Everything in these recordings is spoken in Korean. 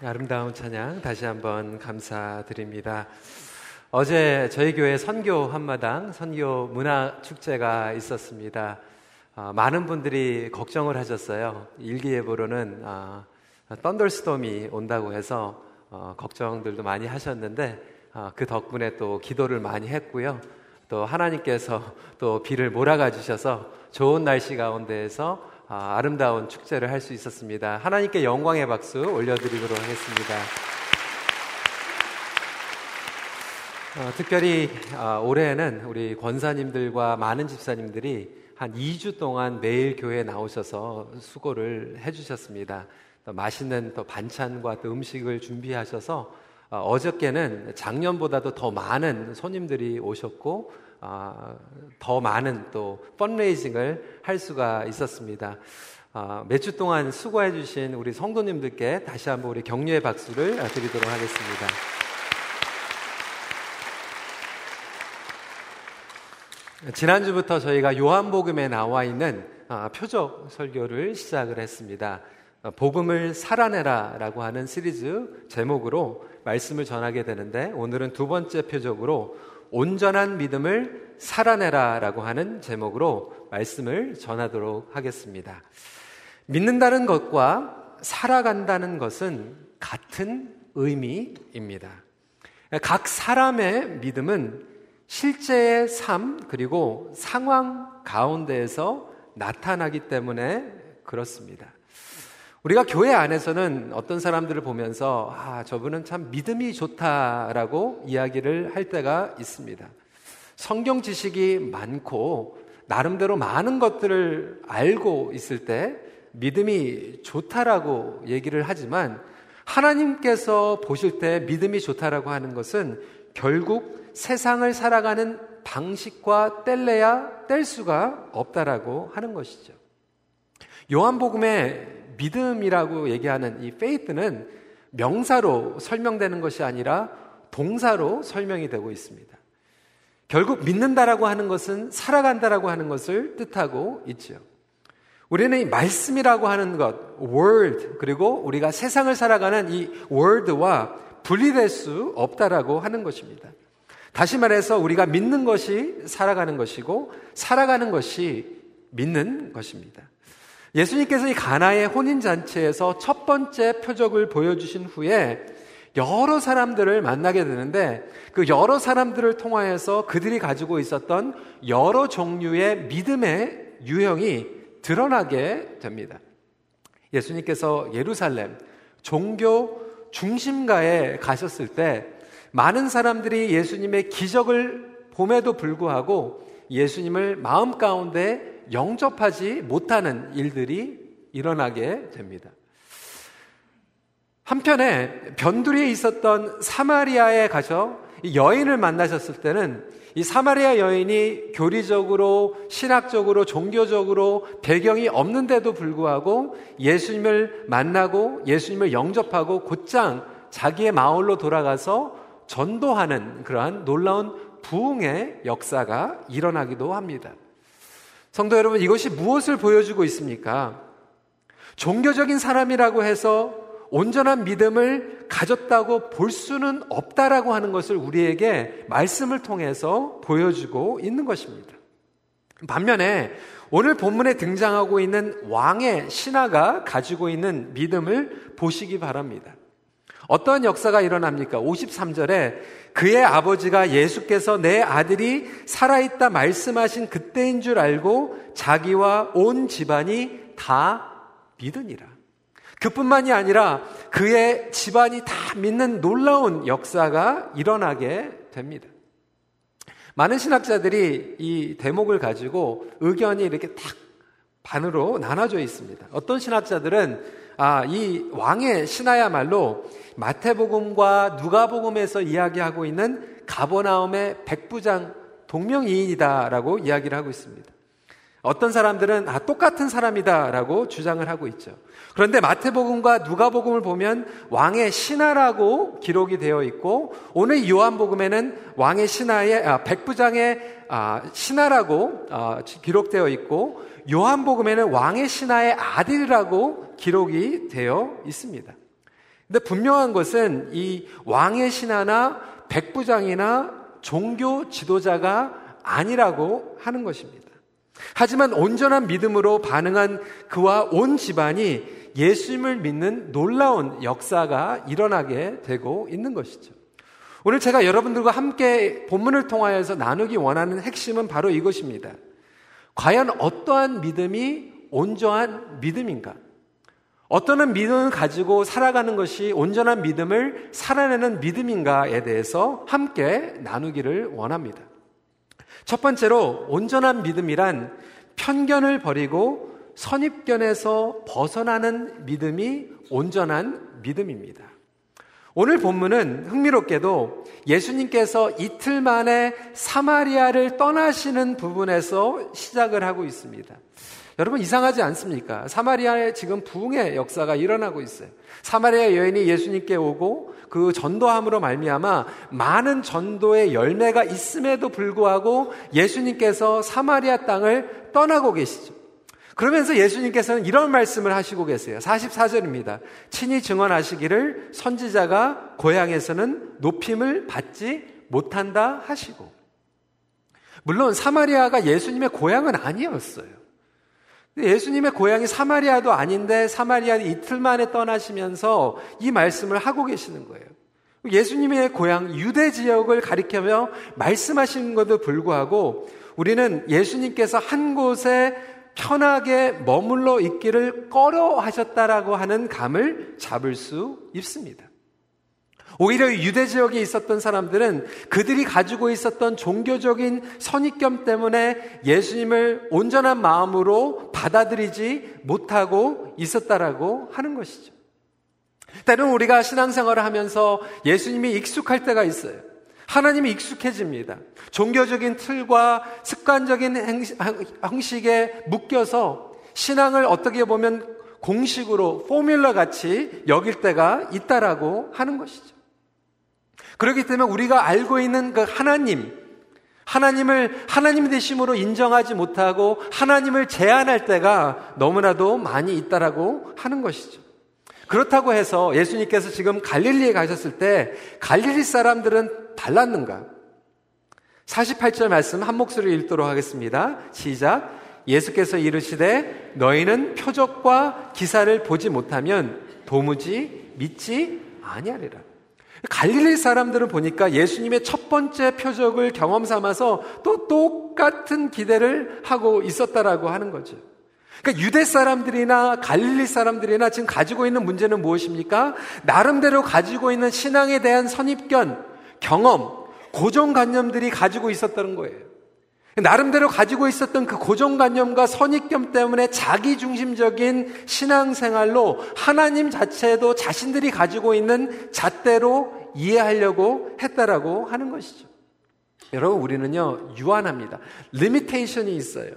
아름다운 찬양 다시 한번 감사드립니다. 어제 저희 교회 선교 한마당 선교 문화 축제가 있었습니다. 어, 많은 분들이 걱정을 하셨어요. 일기예보로는 어, 썬더스톰이 온다고 해서 어, 걱정들도 많이 하셨는데 어, 그 덕분에 또 기도를 많이 했고요. 또 하나님께서 또 비를 몰아가 주셔서 좋은 날씨 가운데에서 아, 아름다운 축제를 할 수 있었습니다. 하나님께 영광의 박수 올려드리도록 하겠습니다. 어, 특별히 어, 올해는 우리 권사님들과 많은 집사님들이 한 2주 동안 매일 교회에 나오셔서 수고를 해주셨습니다. 또 맛있는 또 반찬과 또 음식을 준비하셔서 어, 어저께는 작년보다도 더 많은 손님들이 오셨고 아, 더 많은 또 펀레이징을 할 수가 있었습니다. 아, 몇주 동안 수고해 주신 우리 성도님들께 다시 한번 우리 격려의 박수를 드리도록 하겠습니다. 지난주부터 저희가 요한복음에 나와 있는 아, 표적 설교를 시작을 했습니다. 복음을 살아내라 라고 하는 시리즈 제목으로 말씀을 전하게 되는데 오늘은 두 번째 표적으로 온전한 믿음을 살아내라 라고 하는 제목으로 말씀을 전하도록 하겠습니다. 믿는다는 것과 살아간다는 것은 같은 의미입니다. 각 사람의 믿음은 실제의 삶 그리고 상황 가운데에서 나타나기 때문에 그렇습니다. 우리가 교회 안에서는 어떤 사람들을 보면서 아, 저분은 참 믿음이 좋다라고 이야기를 할 때가 있습니다. 성경 지식이 많고 나름대로 많은 것들을 알고 있을 때 믿음이 좋다라고 얘기를 하지만 하나님께서 보실 때 믿음이 좋다라고 하는 것은 결국 세상을 살아가는 방식과 뗄래야 뗄 수가 없다라고 하는 것이죠. 요한복음에 믿음이라고 얘기하는 이 faith는 명사로 설명되는 것이 아니라 동사로 설명이 되고 있습니다. 결국 믿는다라고 하는 것은 살아간다라고 하는 것을 뜻하고 있죠. 우리는 이 말씀이라고 하는 것, word, 그리고 우리가 세상을 살아가는 이 word와 분리될 수 없다라고 하는 것입니다. 다시 말해서 우리가 믿는 것이 살아가는 것이고 살아가는 것이 믿는 것입니다. 예수님께서 이 가나의 혼인 잔치에서 첫 번째 표적을 보여주신 후에 여러 사람들을 만나게 되는데 그 여러 사람들을 통하여서 그들이 가지고 있었던 여러 종류의 믿음의 유형이 드러나게 됩니다. 예수님께서 예루살렘 종교 중심가에 가셨을 때 많은 사람들이 예수님의 기적을 봄에도 불구하고 예수님을 마음 가운데 영접하지 못하는 일들이 일어나게 됩니다. 한편에 변두리에 있었던 사마리아에 가서 여인을 만나셨을 때는 이 사마리아 여인이 교리적으로, 신학적으로, 종교적으로 배경이 없는데도 불구하고 예수님을 만나고 예수님을 영접하고 곧장 자기의 마을로 돌아가서 전도하는 그러한 놀라운 부흥의 역사가 일어나기도 합니다. 성도 여러분, 이것이 무엇을 보여주고 있습니까? 종교적인 사람이라고 해서 온전한 믿음을 가졌다고 볼 수는 없다라고 하는 것을 우리에게 말씀을 통해서 보여주고 있는 것입니다. 반면에 오늘 본문에 등장하고 있는 왕의 신하가 가지고 있는 믿음을 보시기 바랍니다. 어떤 역사가 일어납니까? 53절에 그의 아버지가 예수께서 내 아들이 살아있다 말씀하신 그때인 줄 알고 자기와 온 집안이 다 믿으니라. 그뿐만이 아니라 그의 집안이 다 믿는 놀라운 역사가 일어나게 됩니다. 많은 신학자들이 이 대목을 가지고 의견이 이렇게 딱 반으로 나눠져 있습니다. 어떤 신학자들은 아, 이 왕의 신하야말로 마태복음과 누가복음에서 이야기하고 있는 가버나움의 백부장 동명이인이다라고 이야기를 하고 있습니다. 어떤 사람들은 아, 똑같은 사람이다라고 주장을 하고 있죠. 그런데 마태복음과 누가복음을 보면 왕의 신하라고 기록이 되어 있고 오늘 요한복음에는 왕의 신하의 아, 백부장의 아, 신하라고 아, 기록되어 있고 요한복음에는 왕의 신하의 아들이라고 기록이 되어 있습니다. 근데 분명한 것은 이 왕의 신하나 백부장이나 종교 지도자가 아니라고 하는 것입니다. 하지만 온전한 믿음으로 반응한 그와 온 집안이 예수님을 믿는 놀라운 역사가 일어나게 되고 있는 것이죠. 오늘 제가 여러분들과 함께 본문을 통하여서 나누기 원하는 핵심은 바로 이것입니다. 과연 어떠한 믿음이 온전한 믿음인가? 어떤 믿음을 가지고 살아가는 것이 온전한 믿음을 살아내는 믿음인가에 대해서 함께 나누기를 원합니다. 첫 번째로 온전한 믿음이란 편견을 버리고 선입견에서 벗어나는 믿음이 온전한 믿음입니다. 오늘 본문은 흥미롭게도 예수님께서 이틀 만에 사마리아를 떠나시는 부분에서 시작을 하고 있습니다. 여러분 이상하지 않습니까? 사마리아에 지금 부흥의 역사가 일어나고 있어요. 사마리아 여인이 예수님께 오고 그 전도함으로 말미암아 많은 전도의 열매가 있음에도 불구하고 예수님께서 사마리아 땅을 떠나고 계시죠. 그러면서 예수님께서는 이런 말씀을 하시고 계세요. 44절입니다. 친히 증언하시기를 선지자가 고향에서는 높임을 받지 못한다 하시고. 물론 사마리아가 예수님의 고향은 아니었어요. 예수님의 고향이 사마리아도 아닌데 사마리아 이틀 만에 떠나시면서 이 말씀을 하고 계시는 거예요. 예수님의 고향 유대 지역을 가리켜며 말씀하시는 것도 불구하고 우리는 예수님께서 한 곳에 편하게 머물러 있기를 꺼려 하셨다라고 하는 감을 잡을 수 있습니다. 오히려 유대 지역에 있었던 사람들은 그들이 가지고 있었던 종교적인 선입견 때문에 예수님을 온전한 마음으로 받아들이지 못하고 있었다라고 하는 것이죠. 때는 우리가 신앙생활을 하면서 예수님이 익숙할 때가 있어요. 하나님이 익숙해집니다. 종교적인 틀과 습관적인 형식에 묶여서 신앙을 어떻게 보면 공식으로 포뮬러 같이 여길 때가 있다라고 하는 것이죠. 그렇기 때문에 우리가 알고 있는 그 하나님, 하나님을 하나님 되심으로 인정하지 못하고 하나님을 제한할 때가 너무나도 많이 있다라고 하는 것이죠. 그렇다고 해서 예수님께서 지금 갈릴리에 가셨을 때 갈릴리 사람들은 달랐는가? 48절 말씀 한 목소리 읽도록 하겠습니다. 시작. 예수께서 이르시되 너희는 표적과 기사를 보지 못하면 도무지 믿지 아니하리라. 갈릴리 사람들은 보니까 예수님의 첫 번째 표적을 경험 삼아서 또 똑같은 기대를 하고 있었다라고 하는 거죠. 그러니까 유대 사람들이나 갈릴리 사람들이나 지금 가지고 있는 문제는 무엇입니까? 나름대로 가지고 있는 신앙에 대한 선입견, 경험, 고정관념들이 가지고 있었다는 거예요. 나름대로 가지고 있었던 그 고정관념과 선입견 때문에 자기중심적인 신앙생활로 하나님 자체도 자신들이 가지고 있는 잣대로 이해하려고 했다라고 하는 것이죠. 여러분, 우리는요, 유한합니다. limitation이 있어요.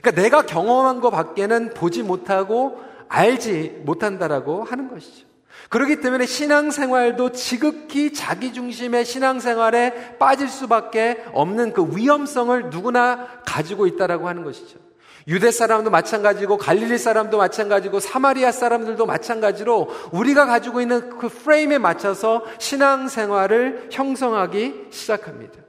그러니까 내가 경험한 것 밖에는 보지 못하고 알지 못한다라고 하는 것이죠. 그렇기 때문에 신앙생활도 지극히 자기중심의 신앙생활에 빠질 수밖에 없는 그 위험성을 누구나 가지고 있다라고 하는 것이죠. 유대 사람도 마찬가지고 갈릴리 사람도 마찬가지고 사마리아 사람들도 마찬가지로 우리가 가지고 있는 그 프레임에 맞춰서 신앙생활을 형성하기 시작합니다.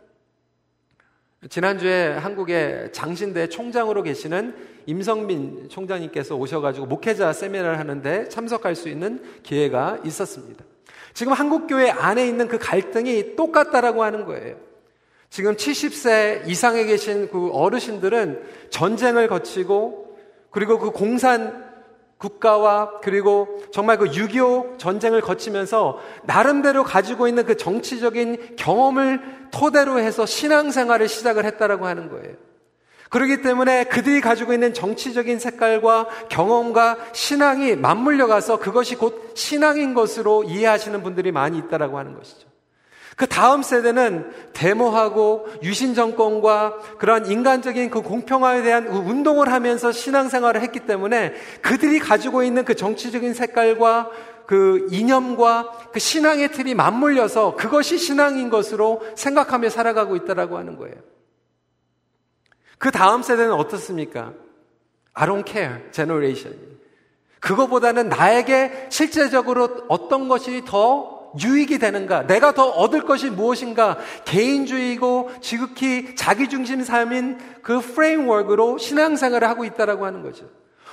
지난주에 한국의 장신대 총장으로 계시는 임성민 총장님께서 오셔가지고 목회자 세미나를 하는데 참석할 수 있는 기회가 있었습니다. 지금 한국교회 안에 있는 그 갈등이 똑같다라고 하는 거예요. 지금 70세 이상에 계신 그 어르신들은 전쟁을 거치고 그리고 그 공산 국가와 그리고 정말 그 6.25 전쟁을 거치면서 나름대로 가지고 있는 그 정치적인 경험을 토대로 해서 신앙생활을 시작을 했다라고 하는 거예요. 그렇기 때문에 그들이 가지고 있는 정치적인 색깔과 경험과 신앙이 맞물려 가서 그것이 곧 신앙인 것으로 이해하시는 분들이 많이 있다라고 하는 것이죠. 그 다음 세대는 데모하고 유신 정권과 그러한 인간적인 그 공평화에 대한 그 운동을 하면서 신앙생활을 했기 때문에 그들이 가지고 있는 그 정치적인 색깔과 그 이념과 그 신앙의 틀이 맞물려서 그것이 신앙인 것으로 생각하며 살아가고 있다라고 하는 거예요. 그 다음 세대는 어떻습니까? I don't care generation. 그거보다는 나에게 실제적으로 어떤 것이 더 유익이 되는가, 내가 더 얻을 것이 무엇인가, 개인주의고 지극히 자기중심 삶인 그 프레임워크로 신앙생활을 하고 있다라고 하는 거죠.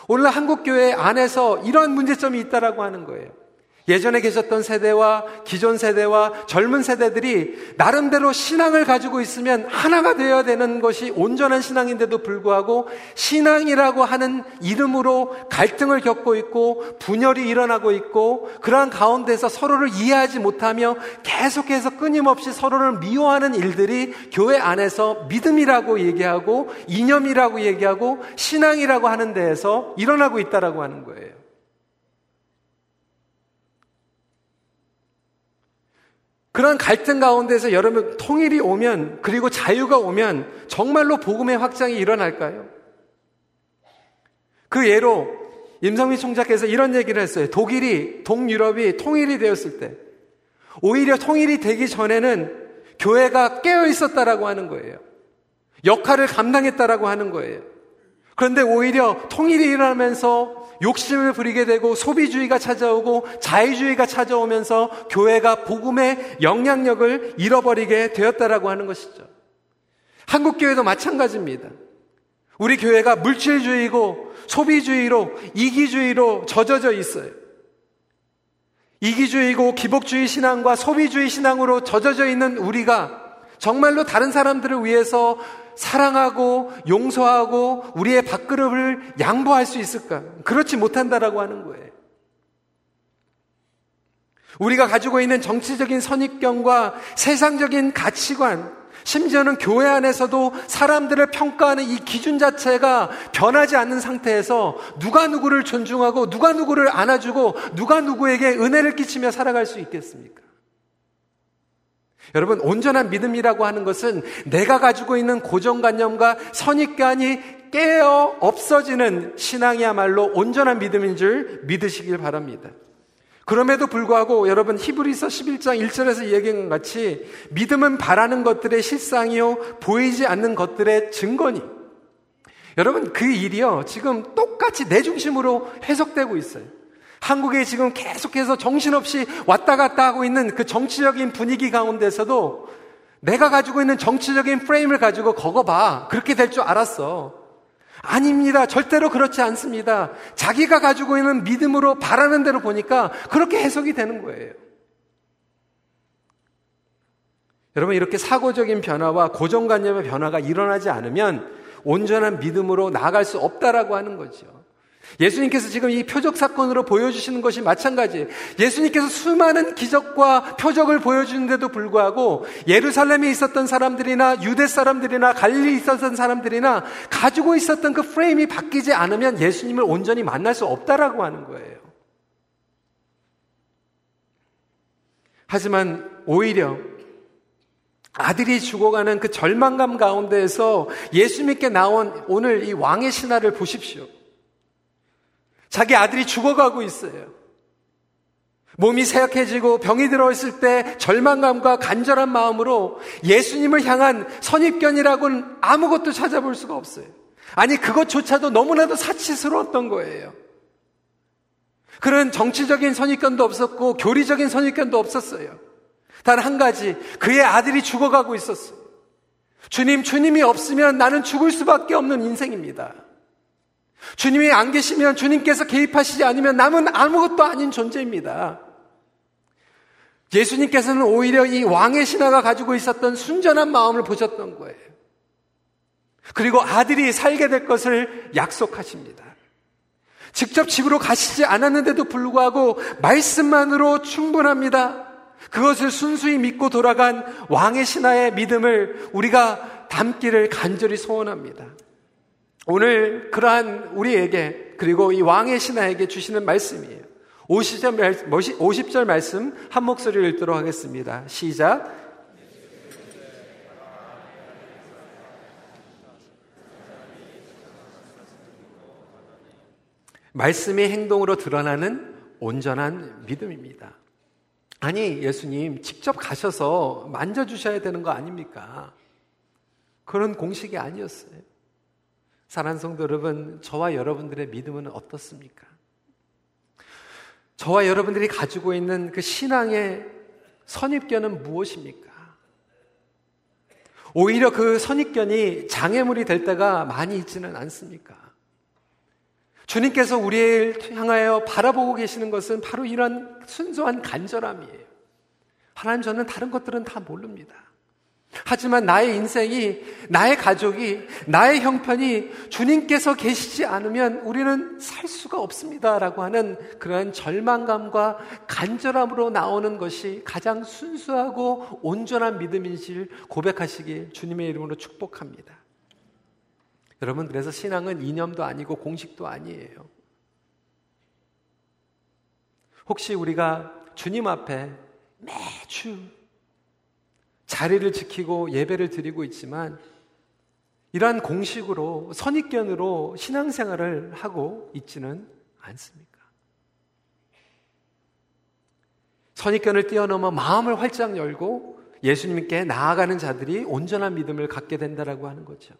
오늘 한국교회 안에서 이러한 문제점이 있다라고 하는 거예요. 예전에 계셨던 세대와 기존 세대와 젊은 세대들이 나름대로 신앙을 가지고 있으면 하나가 되어야 되는 것이 온전한 신앙인데도 불구하고 신앙이라고 하는 이름으로 갈등을 겪고 있고 분열이 일어나고 있고 그러한 가운데서 서로를 이해하지 못하며 계속해서 끊임없이 서로를 미워하는 일들이 교회 안에서 믿음이라고 얘기하고 이념이라고 얘기하고 신앙이라고 하는 데에서 일어나고 있다라고 하는 거예요. 그런 갈등 가운데서 여러분 통일이 오면 그리고 자유가 오면 정말로 복음의 확장이 일어날까요? 그 예로 임성미 총장께서 이런 얘기를 했어요. 독일이 동유럽이 통일이 되었을 때 오히려 통일이 되기 전에는 교회가 깨어 있었다라고 하는 거예요. 역할을 감당했다라고 하는 거예요. 그런데 오히려 통일이 일어나면서 욕심을 부리게 되고 소비주의가 찾아오고 자유주의가 찾아오면서 교회가 복음의 영향력을 잃어버리게 되었다라고 하는 것이죠. 한국 교회도 마찬가지입니다. 우리 교회가 물질주의고 소비주의로 이기주의로 젖어져 있어요. 이기주의고 기복주의 신앙과 소비주의 신앙으로 젖어져 있는 우리가 정말로 다른 사람들을 위해서 사랑하고 용서하고 우리의 밥그릇을 양보할 수 있을까? 그렇지 못한다라고 하는 거예요. 우리가 가지고 있는 정치적인 선입견과 세상적인 가치관, 심지어는 교회 안에서도 사람들을 평가하는 이 기준 자체가 변하지 않는 상태에서 누가 누구를 존중하고 누가 누구를 안아주고 누가 누구에게 은혜를 끼치며 살아갈 수 있겠습니까? 여러분, 온전한 믿음이라고 하는 것은 내가 가지고 있는 고정관념과 선입관이 깨어 없어지는 신앙이야말로 온전한 믿음인 줄 믿으시길 바랍니다. 그럼에도 불구하고 여러분 히브리서 11장 1절에서 얘기한 것 같이 믿음은 바라는 것들의 실상이요 보이지 않는 것들의 증거니 여러분 그 일이요 지금 똑같이 내 중심으로 해석되고 있어요. 한국에 지금 계속해서 정신없이 왔다 갔다 하고 있는 그 정치적인 분위기 가운데서도 내가 가지고 있는 정치적인 프레임을 가지고 거어봐. 그렇게 될 줄 알았어. 아닙니다. 절대로 그렇지 않습니다. 자기가 가지고 있는 믿음으로 바라는 대로 보니까 그렇게 해석이 되는 거예요. 여러분, 이렇게 사고적인 변화와 고정관념의 변화가 일어나지 않으면 온전한 믿음으로 나아갈 수 없다라고 하는 거죠. 예수님께서 지금 이 표적 사건으로 보여주시는 것이 마찬가지예요. 예수님께서 수많은 기적과 표적을 보여주는데도 불구하고 예루살렘에 있었던 사람들이나 유대 사람들이나 갈릴리 있었던 사람들이나 가지고 있었던 그 프레임이 바뀌지 않으면 예수님을 온전히 만날 수 없다라고 하는 거예요. 하지만 오히려 아들이 죽어가는 그 절망감 가운데에서 예수님께 나온 오늘 이 왕의 신화를 보십시오. 자기 아들이 죽어가고 있어요. 몸이 쇠약해지고 병이 들어있을 때 절망감과 간절한 마음으로 예수님을 향한 선입견이라고는 아무것도 찾아볼 수가 없어요. 아니, 그것조차도 너무나도 사치스러웠던 거예요. 그런 정치적인 선입견도 없었고, 교리적인 선입견도 없었어요. 단 한 가지, 그의 아들이 죽어가고 있었어요. 주님, 주님이 없으면 나는 죽을 수밖에 없는 인생입니다. 주님이 안 계시면 주님께서 개입하시지 않으면 남은 아무것도 아닌 존재입니다. 예수님께서는 오히려 이 왕의 신하가 가지고 있었던 순전한 마음을 보셨던 거예요. 그리고 아들이 살게 될 것을 약속하십니다. 직접 집으로 가시지 않았는데도 불구하고 말씀만으로 충분합니다. 그것을 순수히 믿고 돌아간 왕의 신하의 믿음을 우리가 담기를 간절히 소원합니다. 오늘 그러한 우리에게 그리고 이 왕의 신하에게 주시는 말씀이에요. 50절, 50절 말씀 한 목소리를 읽도록 하겠습니다. 시작. 말씀의 행동으로 드러나는 온전한 믿음입니다. 아니, 예수님, 직접 가셔서 만져주셔야 되는 거 아닙니까? 그런 공식이 아니었어요. 사랑하는 성도 여러분, 저와 여러분들의 믿음은 어떻습니까? 저와 여러분들이 가지고 있는 그 신앙의 선입견은 무엇입니까? 오히려 그 선입견이 장애물이 될 때가 많이 있지는 않습니까? 주님께서 우리를 향하여 바라보고 계시는 것은 바로 이런 순수한 간절함이에요. 하나님 저는 다른 것들은 다 모릅니다. 하지만 나의 인생이, 나의 가족이, 나의 형편이 주님께서 계시지 않으면 우리는 살 수가 없습니다. 라고 하는 그러한 절망감과 간절함으로 나오는 것이 가장 순수하고 온전한 믿음인지 고백하시길 주님의 이름으로 축복합니다. 여러분, 그래서 신앙은 이념도 아니고 공식도 아니에요. 혹시 우리가 주님 앞에 매주 자리를 지키고 예배를 드리고 있지만 이러한 공식으로 선입견으로 신앙생활을 하고 있지는 않습니까? 선입견을 뛰어넘어 마음을 활짝 열고 예수님께 나아가는 자들이 온전한 믿음을 갖게 된다라고 하는 거죠.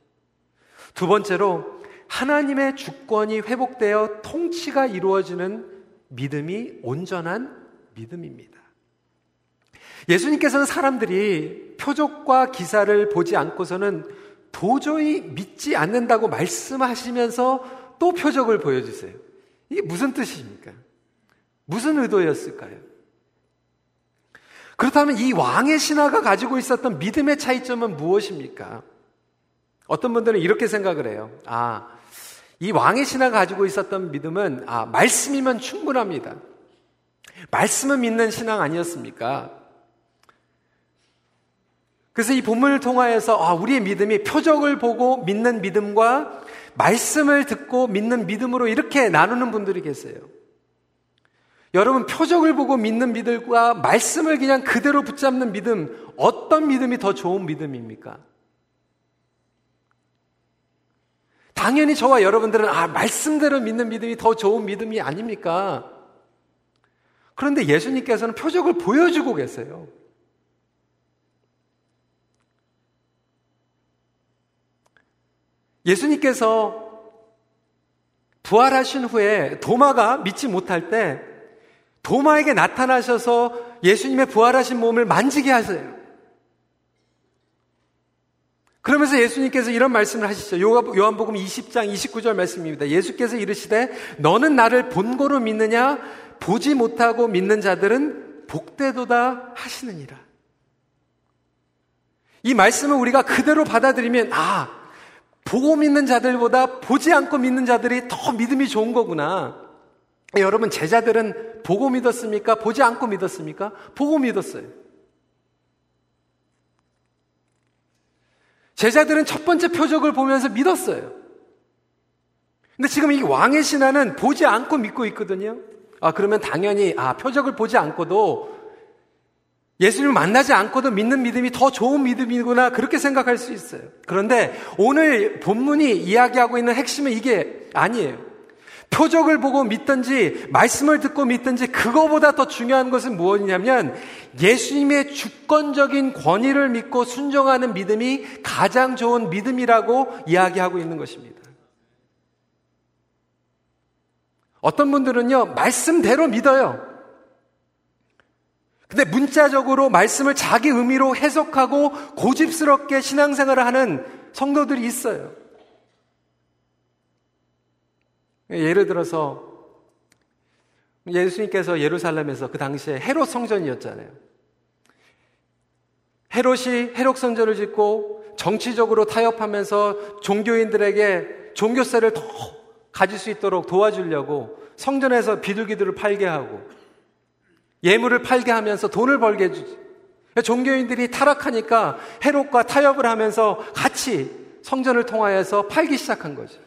두 번째로 하나님의 주권이 회복되어 통치가 이루어지는 믿음이 온전한 믿음입니다. 예수님께서는 사람들이 표적과 기사를 보지 않고서는 도저히 믿지 않는다고 말씀하시면서 또 표적을 보여주세요. 이게 무슨 뜻입니까? 무슨 의도였을까요? 그렇다면 이 왕의 신하가 가지고 있었던 믿음의 차이점은 무엇입니까? 어떤 분들은 이렇게 생각을 해요. 아, 이 왕의 신하가 가지고 있었던 믿음은, 아, 말씀이면 충분합니다. 말씀을 믿는 신앙 아니었습니까? 그래서 이 본문을 통하여서 아, 우리의 믿음이 표적을 보고 믿는 믿음과 말씀을 듣고 믿는 믿음으로 이렇게 나누는 분들이 계세요. 여러분 표적을 보고 믿는 믿음과 말씀을 그냥 그대로 붙잡는 믿음 어떤 믿음이 더 좋은 믿음입니까? 당연히 저와 여러분들은 아 말씀대로 믿는 믿음이 더 좋은 믿음이 아닙니까? 그런데 예수님께서는 표적을 보여주고 계세요. 예수님께서 부활하신 후에 도마가 믿지 못할 때 도마에게 나타나셔서 예수님의 부활하신 몸을 만지게 하세요. 그러면서 예수님께서 이런 말씀을 하시죠. 요한복음 20장 29절 말씀입니다. 예수께서 이르시되 너는 나를 본고로 믿느냐 보지 못하고 믿는 자들은 복되도다 하시느니라. 이 말씀을 우리가 그대로 받아들이면 아 보고 믿는 자들보다 보지 않고 믿는 자들이 더 믿음이 좋은 거구나. 여러분, 제자들은 보고 믿었습니까? 보지 않고 믿었습니까? 보고 믿었어요. 제자들은 첫 번째 표적을 보면서 믿었어요. 근데 지금 이 왕의 신하는 보지 않고 믿고 있거든요. 아, 그러면 당연히, 아, 표적을 보지 않고도 예수님을 만나지 않고도 믿는 믿음이 더 좋은 믿음이구나 그렇게 생각할 수 있어요. 그런데 오늘 본문이 이야기하고 있는 핵심은 이게 아니에요. 표적을 보고 믿든지 말씀을 듣고 믿든지 그거보다 더 중요한 것은 무엇이냐면 예수님의 주권적인 권위를 믿고 순종하는 믿음이 가장 좋은 믿음이라고 이야기하고 있는 것입니다. 어떤 분들은요, 말씀대로 믿어요. 근데 문자적으로 말씀을 자기 의미로 해석하고 고집스럽게 신앙생활을 하는 성도들이 있어요. 예를 들어서 예수님께서 예루살렘에서 그 당시에 헤롯 성전이었잖아요. 헤롯이 헤롯 성전을 짓고 정치적으로 타협하면서 종교인들에게 종교세를 더 가질 수 있도록 도와주려고 성전에서 비둘기들을 팔게 하고 예물을 팔게 하면서 돈을 벌게 해주지. 종교인들이 타락하니까 해롭과 타협을 하면서 같이 성전을 통하여서 팔기 시작한 거죠.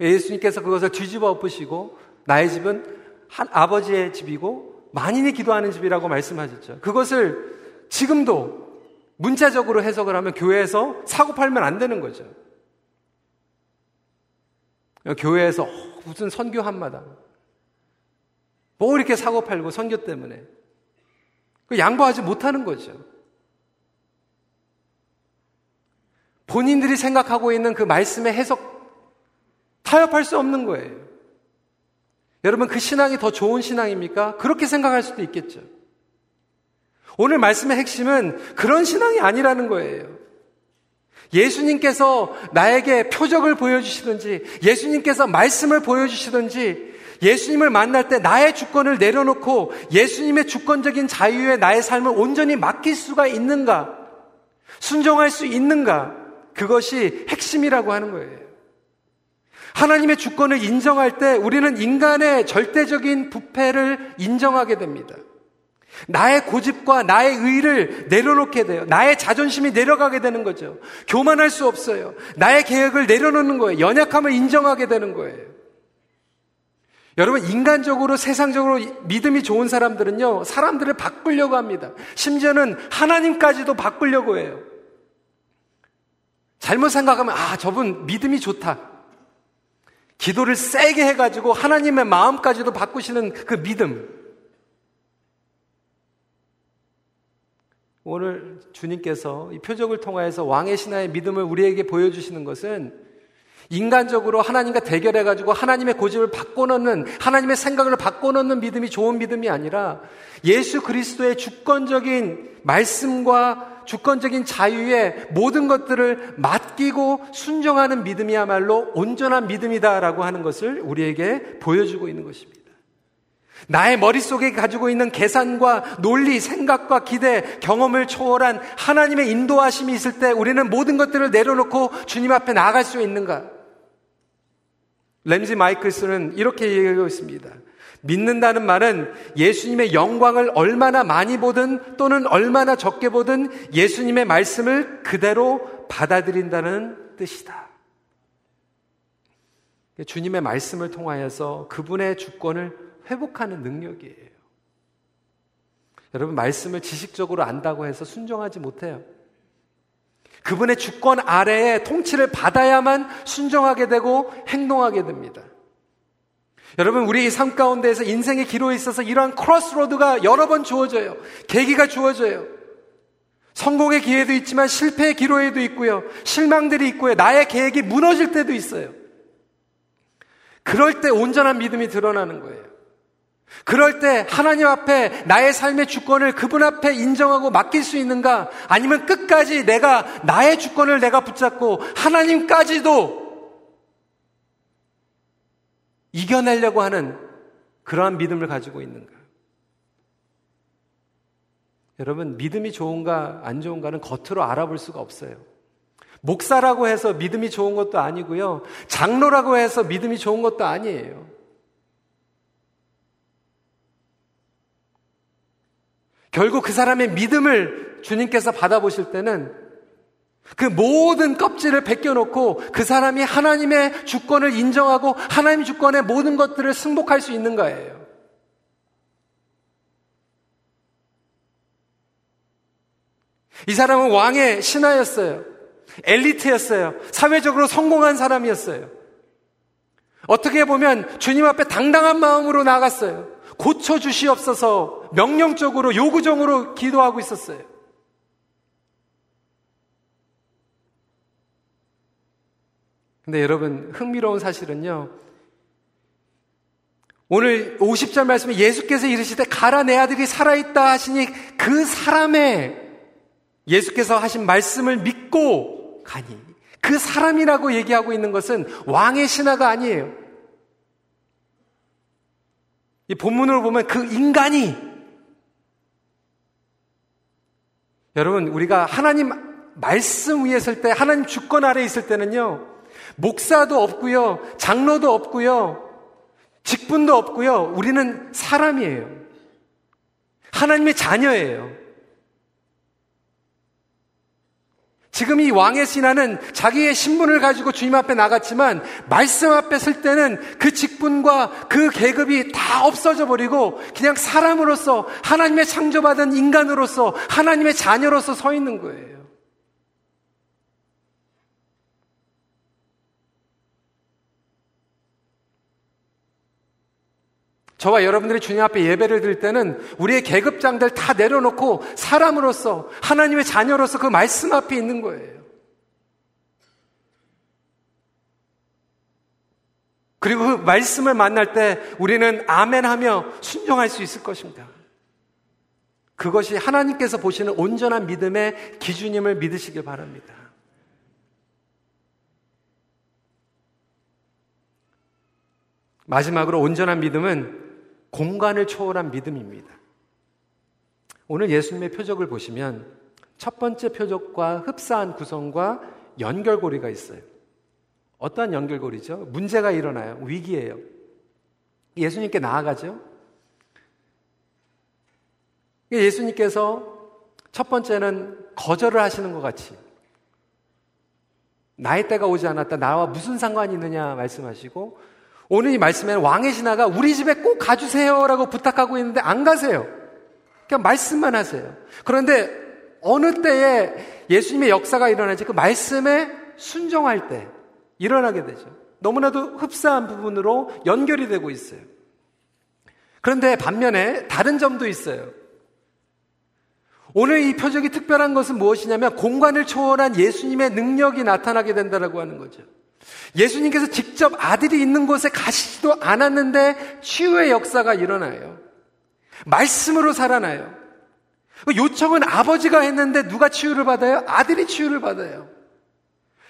예수님께서 그것을 뒤집어 엎으시고 나의 집은 한 아버지의 집이고 만인이 기도하는 집이라고 말씀하셨죠. 그것을 지금도 문자적으로 해석을 하면 교회에서 사고 팔면 안 되는 거죠. 교회에서 무슨 선교 한마당 뭐 이렇게 사고 팔고 선교 때문에. 그 양보하지 못하는 거죠. 본인들이 생각하고 있는 그 말씀의 해석 타협할 수 없는 거예요. 여러분 그 신앙이 더 좋은 신앙입니까? 그렇게 생각할 수도 있겠죠. 오늘 말씀의 핵심은 그런 신앙이 아니라는 거예요. 예수님께서 나에게 표적을 보여주시든지, 예수님께서 말씀을 보여주시든지, 예수님을 만날 때 나의 주권을 내려놓고 예수님의 주권적인 자유에 나의 삶을 온전히 맡길 수가 있는가? 순종할 수 있는가? 그것이 핵심이라고 하는 거예요. 하나님의 주권을 인정할 때 우리는 인간의 절대적인 부패를 인정하게 됩니다. 나의 고집과 나의 의를 내려놓게 돼요. 나의 자존심이 내려가게 되는 거죠. 교만할 수 없어요. 나의 계획을 내려놓는 거예요. 연약함을 인정하게 되는 거예요. 여러분, 인간적으로, 세상적으로 믿음이 좋은 사람들은요, 사람들을 바꾸려고 합니다. 심지어는 하나님까지도 바꾸려고 해요. 잘못 생각하면, 아, 저분 믿음이 좋다. 기도를 세게 해가지고 하나님의 마음까지도 바꾸시는 그 믿음. 오늘 주님께서 이 표적을 통하여서 왕의 신하의 믿음을 우리에게 보여주시는 것은 인간적으로 하나님과 대결해가지고 하나님의 고집을 바꿔놓는, 하나님의 생각을 바꿔놓는 믿음이 좋은 믿음이 아니라 예수 그리스도의 주권적인 말씀과 주권적인 자유에 모든 것들을 맡기고 순종하는 믿음이야말로 온전한 믿음이다라고 하는 것을 우리에게 보여주고 있는 것입니다. 나의 머릿속에 가지고 있는 계산과 논리, 생각과 기대, 경험을 초월한 하나님의 인도하심이 있을 때 우리는 모든 것들을 내려놓고 주님 앞에 나아갈 수 있는가? 램지 마이클스는 이렇게 얘기하고 있습니다. 믿는다는 말은 예수님의 영광을 얼마나 많이 보든 또는 얼마나 적게 보든 예수님의 말씀을 그대로 받아들인다는 뜻이다. 주님의 말씀을 통하여서 그분의 주권을 회복하는 능력이에요. 여러분, 말씀을 지식적으로 안다고 해서 순종하지 못해요. 그분의 주권 아래에 통치를 받아야만 순종하게 되고 행동하게 됩니다. 여러분, 우리 삶 가운데에서 인생의 기로에 있어서 이러한 크로스로드가 여러 번 주어져요. 계기가 주어져요. 성공의 기회도 있지만 실패의 기로에도 있고요. 실망들이 있고요. 나의 계획이 무너질 때도 있어요. 그럴 때 온전한 믿음이 드러나는 거예요. 그럴 때 하나님 앞에 나의 삶의 주권을 그분 앞에 인정하고 맡길 수 있는가? 아니면 끝까지 내가 나의 주권을 내가 붙잡고 하나님까지도 이겨내려고 하는 그러한 믿음을 가지고 있는가? 여러분, 믿음이 좋은가 안 좋은가는 겉으로 알아볼 수가 없어요. 목사라고 해서 믿음이 좋은 것도 아니고요. 장로라고 해서 믿음이 좋은 것도 아니에요. 결국 그 사람의 믿음을 주님께서 받아보실 때는 그 모든 껍질을 벗겨놓고 그 사람이 하나님의 주권을 인정하고 하나님 주권의 모든 것들을 승복할 수 있는 거예요. 이 사람은 왕의 신하였어요. 엘리트였어요. 사회적으로 성공한 사람이었어요. 어떻게 보면 주님 앞에 당당한 마음으로 나갔어요. 고쳐주시옵소서 명령적으로 요구적으로 기도하고 있었어요. 근데 여러분, 흥미로운 사실은요. 오늘 50절 말씀에 예수께서 이르시되 가라 내 아들이 살아있다 하시니 그 사람의 예수께서 하신 말씀을 믿고 가니 그 사람이라고 얘기하고 있는 것은 왕의 신하가 아니에요. 이 본문으로 보면 그 인간이 여러분 우리가 하나님 말씀 위에 설때 하나님 주권 아래 있을 때는요 목사도 없고요 장로도 없고요 직분도 없고요 우리는 사람이에요. 하나님의 자녀예요 지금 이 왕의 신하는 자기의 신분을 가지고 주님 앞에 나갔지만 말씀 앞에 설 때는 그 직분과 그 계급이 다 없어져 버리고 그냥 사람으로서 하나님의 창조받은 인간으로서 하나님의 자녀로서 서 있는 거예요. 저와 여러분들이 주님 앞에 예배를 드릴 때는 우리의 계급장들 다 내려놓고 사람으로서 하나님의 자녀로서 그 말씀 앞에 있는 거예요. 그리고 그 말씀을 만날 때 우리는 아멘 하며 순종할 수 있을 것입니다. 그것이 하나님께서 보시는 온전한 믿음의 기준임을 믿으시길 바랍니다. 마지막으로 온전한 믿음은 공간을 초월한 믿음입니다. 오늘 예수님의 표적을 보시면 첫 번째 표적과 흡사한 구성과 연결고리가 있어요. 어떠한 연결고리죠? 문제가 일어나요. 위기예요. 예수님께 나아가죠. 예수님께서 첫 번째는 거절을 하시는 것 같이 나의 때가 오지 않았다. 나와 무슨 상관이 있느냐 말씀하시고 오늘 이 말씀에는 왕의 신하가 우리 집에 꼭 가주세요라고 부탁하고 있는데 안 가세요. 그냥 말씀만 하세요. 그런데 어느 때에 예수님의 역사가 일어나지 그 말씀에 순종할 때 일어나게 되죠. 너무나도 흡사한 부분으로 연결이 되고 있어요. 그런데 반면에 다른 점도 있어요. 오늘 이 표적이 특별한 것은 무엇이냐면 공간을 초월한 예수님의 능력이 나타나게 된다라고 하는 거죠. 예수님께서 직접 아들이 있는 곳에 가시지도 않았는데 치유의 역사가 일어나요. 말씀으로 살아나요. 요청은 아버지가 했는데 누가 치유를 받아요? 아들이 치유를 받아요.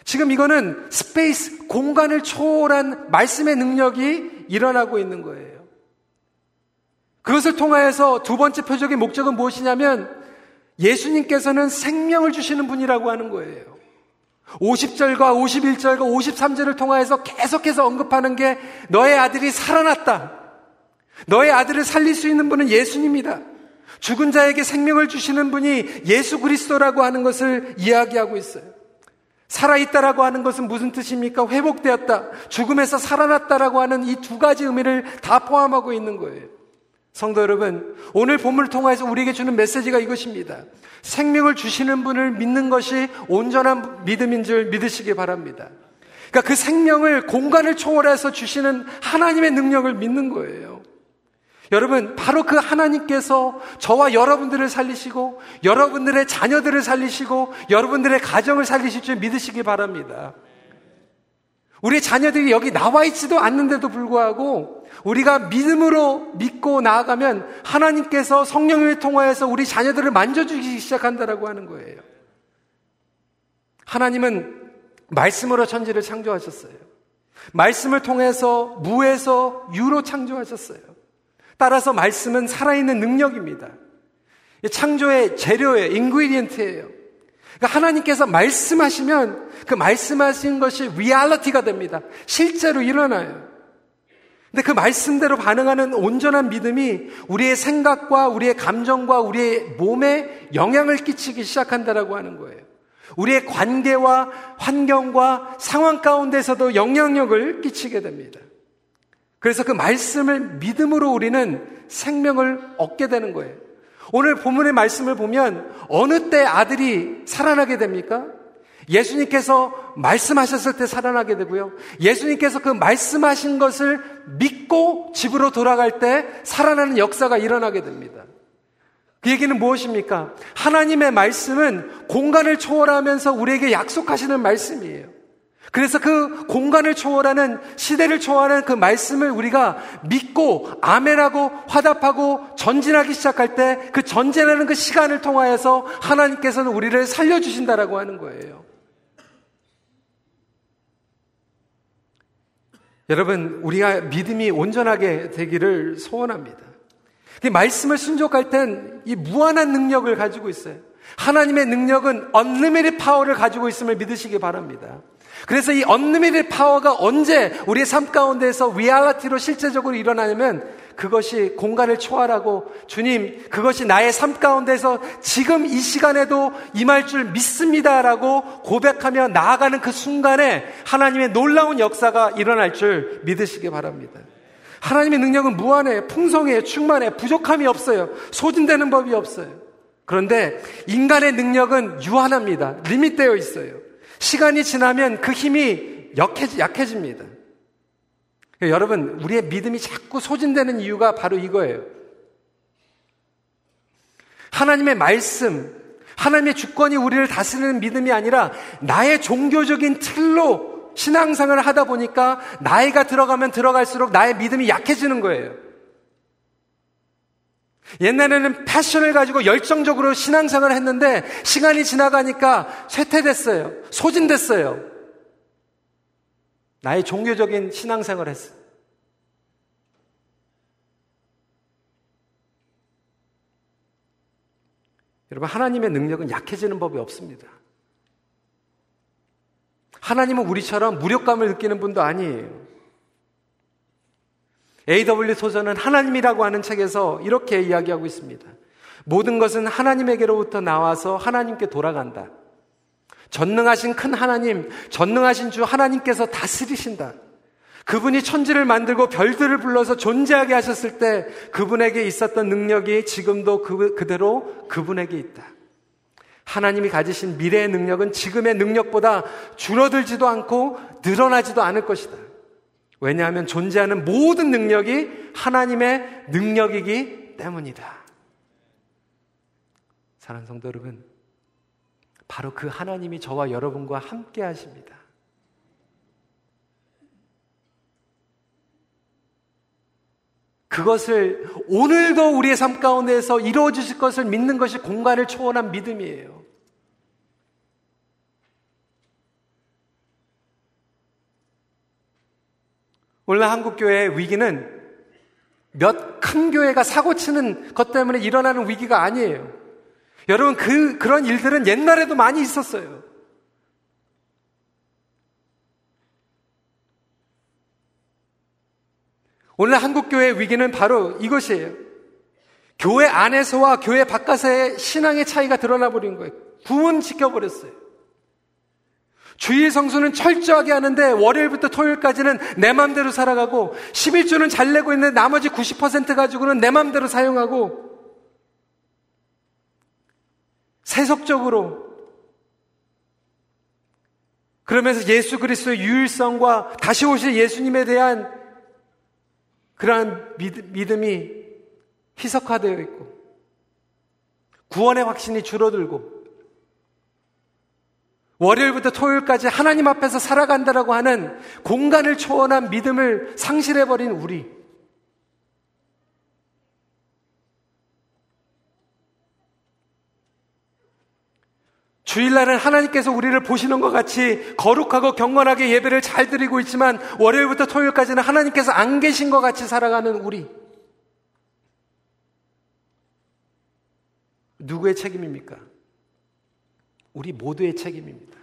지금 이거는 space, 공간을 초월한 말씀의 능력이 일어나고 있는 거예요. 그것을 통하여서 두 번째 표적의 목적은 무엇이냐면 예수님께서는 생명을 주시는 분이라고 하는 거예요. 50절과 51절과 53절을 통하여서 계속해서 언급하는 게 너의 아들이 살아났다. 너의 아들을 살릴 수 있는 분은 예수님이다. 죽은 자에게 생명을 주시는 분이 예수 그리스도라고 하는 것을 이야기하고 있어요. 살아있다라고 하는 것은 무슨 뜻입니까? 회복되었다. 죽음에서 살아났다라고 하는 이 두 가지 의미를 다 포함하고 있는 거예요. 성도 여러분, 오늘 본문을 통해서 우리에게 주는 메시지가 이것입니다. 생명을 주시는 분을 믿는 것이 온전한 믿음인 줄 믿으시기 바랍니다. 그러니까 그 생명을 공간을 초월해서 주시는 하나님의 능력을 믿는 거예요. 여러분, 바로 그 하나님께서 저와 여러분들을 살리시고, 여러분들의 자녀들을 살리시고, 여러분들의 가정을 살리실 줄 믿으시기 바랍니다. 우리 자녀들이 여기 나와 있지도 않는데도 불구하고, 우리가 믿음으로 믿고 나아가면 하나님께서 성령을 통하여서 우리 자녀들을 만져주기 시작한다라고 하는 거예요. 하나님은 말씀으로 천지를 창조하셨어요. 말씀을 통해서 무에서 유로 창조하셨어요. 따라서 말씀은 살아있는 능력입니다. 창조의 재료의 ingredient예요. 그러니까 하나님께서 말씀하시면 그 말씀하신 것이 리얼리티가 됩니다. 실제로 일어나요. 근데 그 말씀대로 반응하는 온전한 믿음이 우리의 생각과 우리의 감정과 우리의 몸에 영향을 끼치기 시작한다라고 하는 거예요. 우리의 관계와 환경과 상황 가운데서도 영향력을 끼치게 됩니다. 그래서 그 말씀을 믿음으로 우리는 생명을 얻게 되는 거예요. 오늘 본문의 말씀을 보면 어느 때 아들이 살아나게 됩니까? 예수님께서 말씀하셨을 때 살아나게 되고요. 예수님께서 그 말씀하신 것을 믿고 집으로 돌아갈 때 살아나는 역사가 일어나게 됩니다. 그 얘기는 무엇입니까? 하나님의 말씀은 공간을 초월하면서 우리에게 약속하시는 말씀이에요. 그래서 그 공간을 초월하는 시대를 초월하는 그 말씀을 우리가 믿고 아멘하고 화답하고 전진하기 시작할 때 그 전진하는 그 시간을 통하여서 하나님께서는 우리를 살려주신다라고 하는 거예요. 여러분, 우리가 믿음이 온전하게 되기를 소원합니다. 말씀을 순종할 땐 이 무한한 능력을 가지고 있어요. 하나님의 능력은 언리미리 파워를 가지고 있음을 믿으시기 바랍니다. 그래서 이 언리미리 파워가 언제 우리의 삶 가운데서 리얼리티로 실제적으로 일어나냐면 그것이 공간을 초월하고 주님 그것이 나의 삶 가운데서 지금 이 시간에도 임할 줄 믿습니다라고 고백하며 나아가는 그 순간에 하나님의 놀라운 역사가 일어날 줄 믿으시기 바랍니다. 하나님의 능력은 무한해, 풍성해, 충만해, 부족함이 없어요. 소진되는 법이 없어요. 그런데 인간의 능력은 유한합니다. 리밋되어 있어요. 시간이 지나면 그 힘이 약해지, 약 해집니다. 여러분, 우리의 믿음이 자꾸 소진되는 이유가 바로 이거예요. 하나님의 말씀, 하나님의 주권이 우리를 다스리는 믿음이 아니라 나의 종교적인 틀로 신앙생활을 하다 보니까 나이가 들어가면 들어갈수록 나의 믿음이 약해지는 거예요. 옛날에는 패션을 가지고 열정적으로 신앙생활을 했는데 시간이 지나가니까 쇠퇴됐어요. 소진됐어요. 나의 종교적인 신앙생활을 했어요. 여러분, 하나님의 능력은 약해지는 법이 없습니다. 하나님은 우리처럼 무력감을 느끼는 분도 아니에요. A.W. 소전은 하나님이라고 하는 책에서 이렇게 이야기하고 있습니다. 모든 것은 하나님에게로부터 나와서 하나님께 돌아간다. 전능하신 큰 하나님, 전능하신 주 하나님께서 다스리신다. 그분이 천지를 만들고 별들을 불러서 존재하게 하셨을 때 그분에게 있었던 능력이 지금도 그, 그대로 그분에게 있다. 하나님이 가지신 미래의 능력은 지금의 능력보다 줄어들지도 않고 늘어나지도 않을 것이다. 왜냐하면 존재하는 모든 능력이 하나님의 능력이기 때문이다. 사랑하는 성도 여러분, 바로 그 하나님이 저와 여러분과 함께 하십니다. 그것을 오늘도 우리의 삶 가운데에서 이루어 주실 것을 믿는 것이 공간을 초월한 믿음이에요. 오늘 한국교회의 위기는 몇 큰 교회가 사고 치는 것 때문에 일어나는 위기가 아니에요. 여러분, 그, 그런 일들은 옛날에도 많이 있었어요. 오늘 한국교회의 위기는 바로 이것이에요. 교회 안에서와 교회 바깥의 신앙의 차이가 드러나 버린 거예요. 구분시켜버렸어요. 주일 성수는 철저하게 하는데 월요일부터 토요일까지는 내 맘대로 살아가고 11주는 잘 내고 있는데 나머지 90% 가지고는 내 맘대로 사용하고 세속적으로 그러면서 예수 그리스도의 유일성과 다시 오실 예수님에 대한 그러한 믿음 이 희석화되어 있고 구원의 확신이 줄어들고 월요일부터 토요일까지 하나님 앞에서 살아간다라고 하는 공간을 초월한 믿음을 상실해버린 우리. 주일날은 하나님께서 우리를 보시는 것 같이 거룩하고 경건하게 예배를 잘 드리고 있지만 월요일부터 토요일까지는 하나님께서 안 계신 것 같이 살아가는 우리. 누구의 책임입니까? 우리 모두의 책임입니다.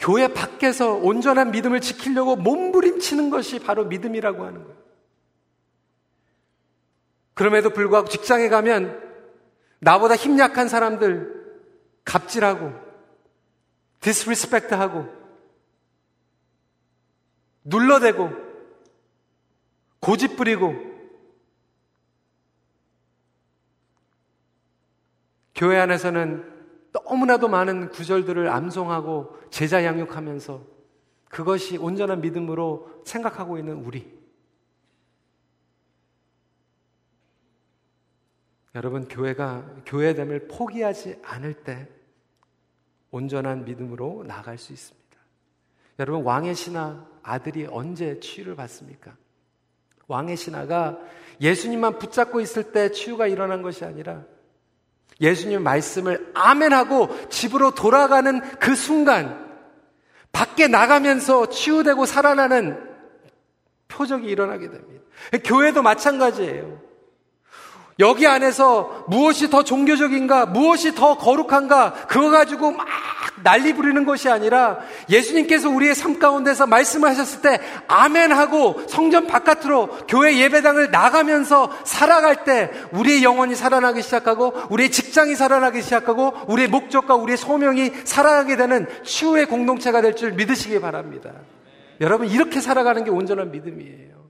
교회 밖에서 온전한 믿음을 지키려고 몸부림치는 것이 바로 믿음이라고 하는 거예요. 그럼에도 불구하고 직장에 가면 나보다 힘 약한 사람들 갑질하고 디스리스펙트하고 눌러대고 고집 부리고 교회 안에서는 너무나도 많은 구절들을 암송하고 제자 양육하면서 그것이 온전한 믿음으로 생각하고 있는 우리. 여러분, 교회가 교회됨을 포기하지 않을 때 온전한 믿음으로 나아갈 수 있습니다. 여러분, 왕의 신하 아들이 언제 치유를 받습니까? 왕의 신하가 예수님만 붙잡고 있을 때 치유가 일어난 것이 아니라 예수님 말씀을 아멘하고 집으로 돌아가는 그 순간 밖에 나가면서 치유되고 살아나는 표적이 일어나게 됩니다. 교회도 마찬가지예요. 여기 안에서 무엇이 더 종교적인가, 무엇이 더 거룩한가, 그거 가지고 막 난리 부리는 것이 아니라 예수님께서 우리의 삶 가운데서 말씀을 하셨을 때 아멘 하고 성전 바깥으로 교회 예배당을 나가면서 살아갈 때 우리의 영혼이 살아나기 시작하고 우리의 직장이 살아나기 시작하고 우리의 목적과 우리의 소명이 살아나게 되는 치유의 공동체가 될 줄 믿으시기 바랍니다. 여러분, 이렇게 살아가는 게 온전한 믿음이에요.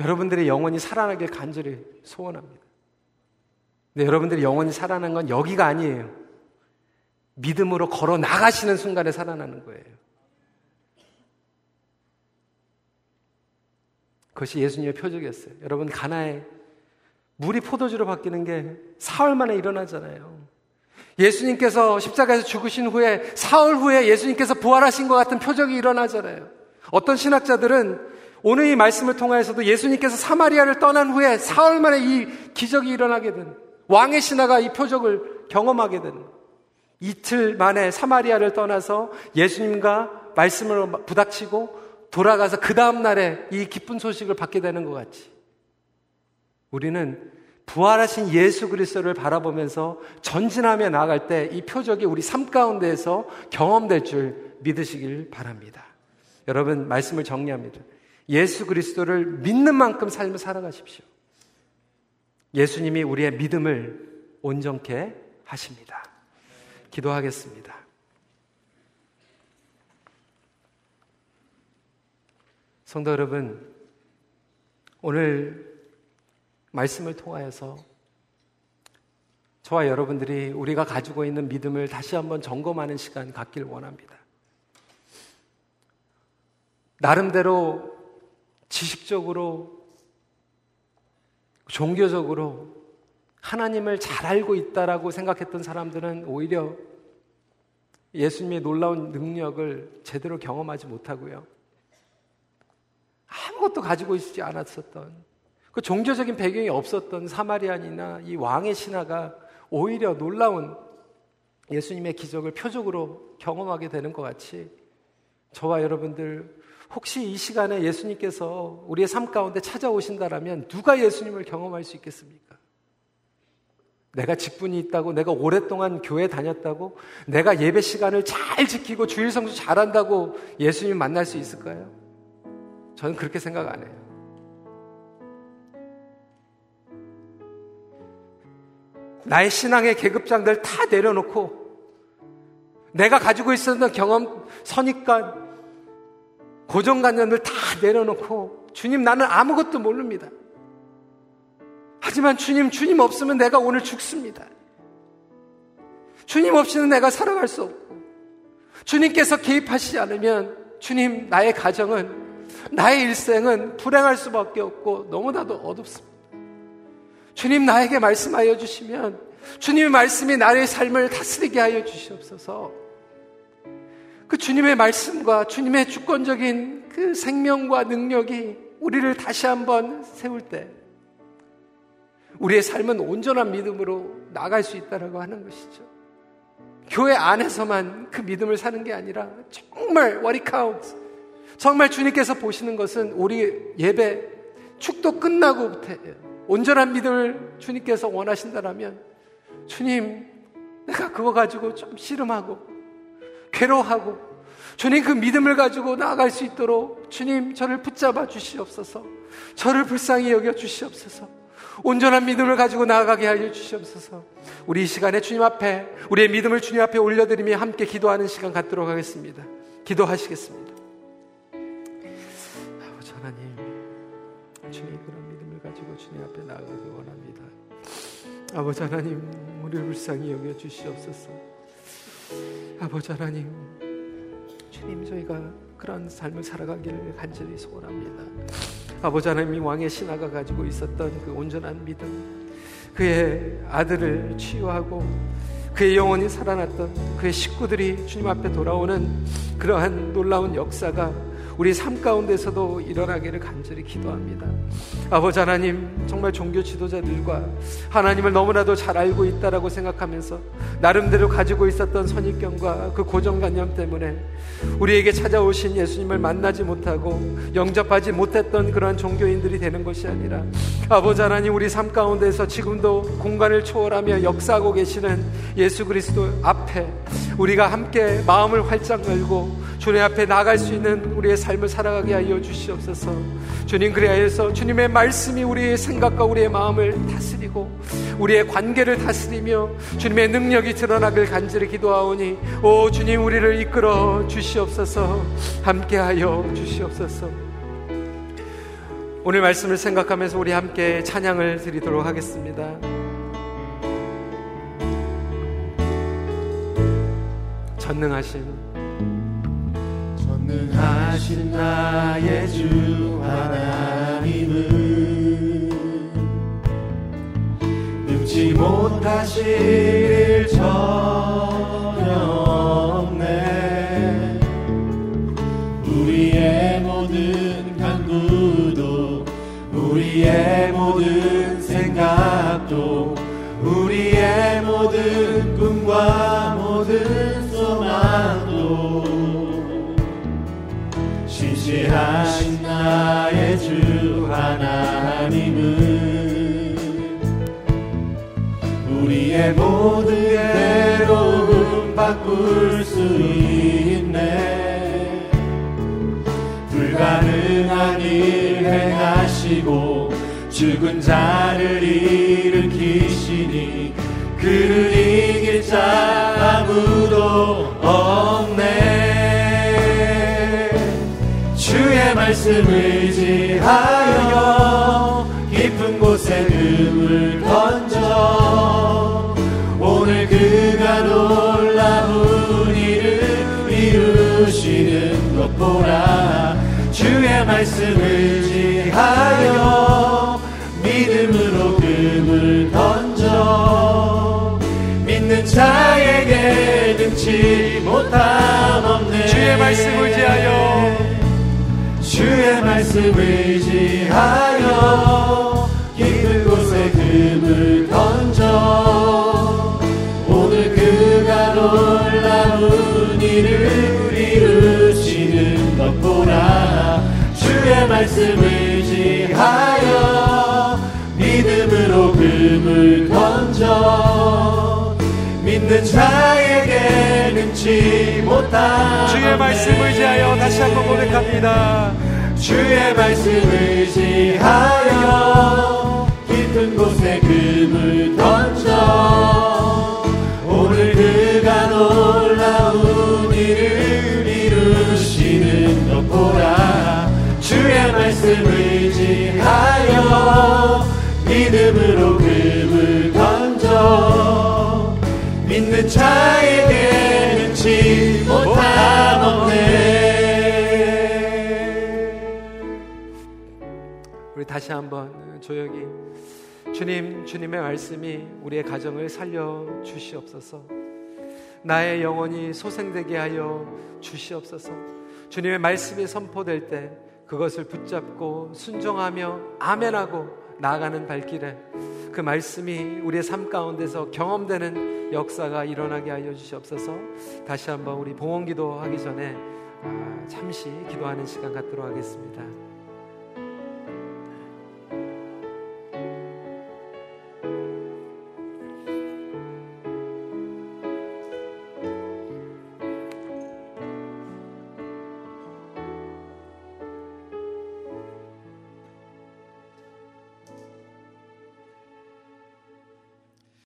여러분들의 영혼이 살아나길 간절히 소원합니다. 근데 여러분들이 영혼이 살아난 건 여기가 아니에요. 믿음으로 걸어 나가시는 순간에 살아나는 거예요. 그것이 예수님의 표적이었어요. 여러분, 가나에 물이 포도주로 바뀌는 게 사흘 만에 일어나잖아요. 예수님께서 십자가에서 죽으신 후에 사흘 후에 예수님께서 부활하신 것 같은 표적이 일어나잖아요. 어떤 신학자들은 오늘 이 말씀을 통하여서도 예수님께서 사마리아를 떠난 후에 사흘 만에 이 기적이 일어나게 된 왕의 신하가 이 표적을 경험하게 된 이틀 만에 사마리아를 떠나서 예수님과 말씀을 부닥치고 돌아가서 그 다음 날에 이 기쁜 소식을 받게 되는 것 같이 우리는 부활하신 예수 그리스도를 바라보면서 전진하며 나아갈 때 이 표적이 우리 삶 가운데에서 경험될 줄 믿으시길 바랍니다. 여러분 말씀을 정리합니다. 예수 그리스도를 믿는 만큼 삶을 살아가십시오. 예수님이 우리의 믿음을 온전케 하십니다. 기도하겠습니다. 성도 여러분, 오늘 말씀을 통하여서 저와 여러분들이 우리가 가지고 있는 믿음을 다시 한번 점검하는 시간 갖길 원합니다. 나름대로 지식적으로, 종교적으로 하나님을 잘 알고 있다라고 생각했던 사람들은 오히려 예수님의 놀라운 능력을 제대로 경험하지 못하고요. 아무것도 가지고 있지 않았었던 그 종교적인 배경이 없었던 사마리안이나 이 왕의 신하가 오히려 놀라운 예수님의 기적을 표적으로 경험하게 되는 것 같이 저와 여러분들 혹시 이 시간에 예수님께서 우리의 삶 가운데 찾아오신다라면 누가 예수님을 경험할 수 있겠습니까? 내가 직분이 있다고, 내가 오랫동안 교회 다녔다고, 내가 예배 시간을 잘 지키고 주일 성수 잘한다고 예수님 만날 수 있을까요? 저는 그렇게 생각 안 해요. 나의 신앙의 계급장들 다 내려놓고 내가 가지고 있었던 경험, 선입관, 고정관념들 다 내려놓고 주님 나는 아무것도 모릅니다. 하지만 주님, 주님 없으면 내가 오늘 죽습니다. 주님 없이는 내가 살아갈 수 없고 주님께서 개입하시지 않으면 주님 나의 가정은 나의 일생은 불행할 수밖에 없고 너무나도 어둡습니다. 주님 나에게 말씀하여 주시면 주님의 말씀이 나의 삶을 다스리게 하여 주시옵소서. 그 주님의 말씀과 주님의 주권적인 그 생명과 능력이 우리를 다시 한번 세울 때 우리의 삶은 온전한 믿음으로 나갈 수 있다라고 하는 것이죠. 교회 안에서만 그 믿음을 사는 게 아니라 정말 what counts 정말 주님께서 보시는 것은 우리 예배 축도 끝나고부터 온전한 믿음을 주님께서 원하신다라면 주님 내가 그거 가지고 좀 씨름하고 괴로워하고 주님 그 믿음을 가지고 나아갈 수 있도록 주님 저를 붙잡아 주시옵소서. 저를 불쌍히 여겨 주시옵소서. 온전한 믿음을 가지고 나아가게 하여 주시옵소서. 우리 이 시간에 주님 앞에 우리의 믿음을 주님 앞에 올려드리며 함께 기도하는 시간 갖도록 하겠습니다. 기도하시겠습니다. 아버지 하나님, 우리를 불쌍히 여겨 주시옵소서. 아버지 하나님, 주님 저희가 그런 삶을 살아가기를 간절히 소원합니다. 아버지 하나님이 왕의 신하가 가지고 있었던 그 온전한 믿음, 그의 아들을 치유하고 그의 영혼이 살아났던 그의 식구들이 주님 앞에 돌아오는 그러한 놀라운 역사가 우리 삶 가운데서도 일어나기를 간절히 기도합니다. 아버지 하나님, 정말 종교 지도자들과 하나님을 너무나도 잘 알고 있다라고 생각하면서 나름대로 가지고 있었던 선입견과 그 고정관념 때문에 우리에게 찾아오신 예수님을 만나지 못하고 영접하지 못했던 그러한 종교인들이 되는 것이 아니라 아버지 하나님 우리 삶 가운데서 지금도 공간을 초월하며 역사하고 계시는 예수 그리스도 앞에 우리가 함께 마음을 활짝 열고 주님 앞에 나갈 수 있는 우리의 삶을 살아가게 하여 주시옵소서. 주님 그래서 주님의 말씀이 우리의 생각과 우리의 마음을 다스리고 우리의 관계를 다스리며 주님의 능력이 드러나길 간절히 기도하오니 오 주님 우리를 이끌어 주시옵소서. 함께하여 주시옵소서. 오늘 말씀을 생각하면서 우리 함께 찬양을 드리도록 하겠습니다. 전능하신 전능하신 나의 주 하나님은 못하실 일 전혀 없네. 우리의 모든 간구도 우리의 모든 생각도 우리의 모든 꿈과 모든 소망도 신실하신 나의 주 하나님은 우리의 모든 괴로움 바꿀 수 있네. 불가능한 일 행하시고 죽은 자를 일으키시니 그를 이길 자 아무도 없네 주의 말씀을 의지하여 깊은 곳에 금을 던져. 오늘 그가 놀라운 일을 이루시는 것 보라 주의 말씀을 의지하여 믿음으로 금을 던져. 믿는 자에게 능치 못함 없네. 주의 말씀을 의지하여 주의 말씀을 의지하여 깊은 곳에 금을 던져 오늘 그가 놀라운 일을 이루시는 것 보라 주의 말씀을 의지하여 믿음으로 금을 던져 믿는 자에게 능치 못한 주의 말씀을 의지하여 다시 한번 고백합니다. 주의 말씀을 의지하여 깊은 곳에 금을 던져. 오늘 그가 놀라운 일을 이루시는 것 보라 주의 말씀을 의지하여 믿음으로 금을 던져. 믿는 자에 다시 한번 조용히 주님 주님의 말씀이 우리의 가정을 살려 주시옵소서. 나의 영혼이 소생되게 하여 주시옵소서. 주님의 말씀이 선포될 때 그것을 붙잡고 순종하며 아멘하고 나아가는 발길에 그 말씀이 우리의 삶 가운데서 경험되는 역사가 일어나게 하여 주시옵소서. 다시 한번 우리 봉헌 기도하기 전에 아, 잠시 기도하는 시간 갖도록 하겠습니다.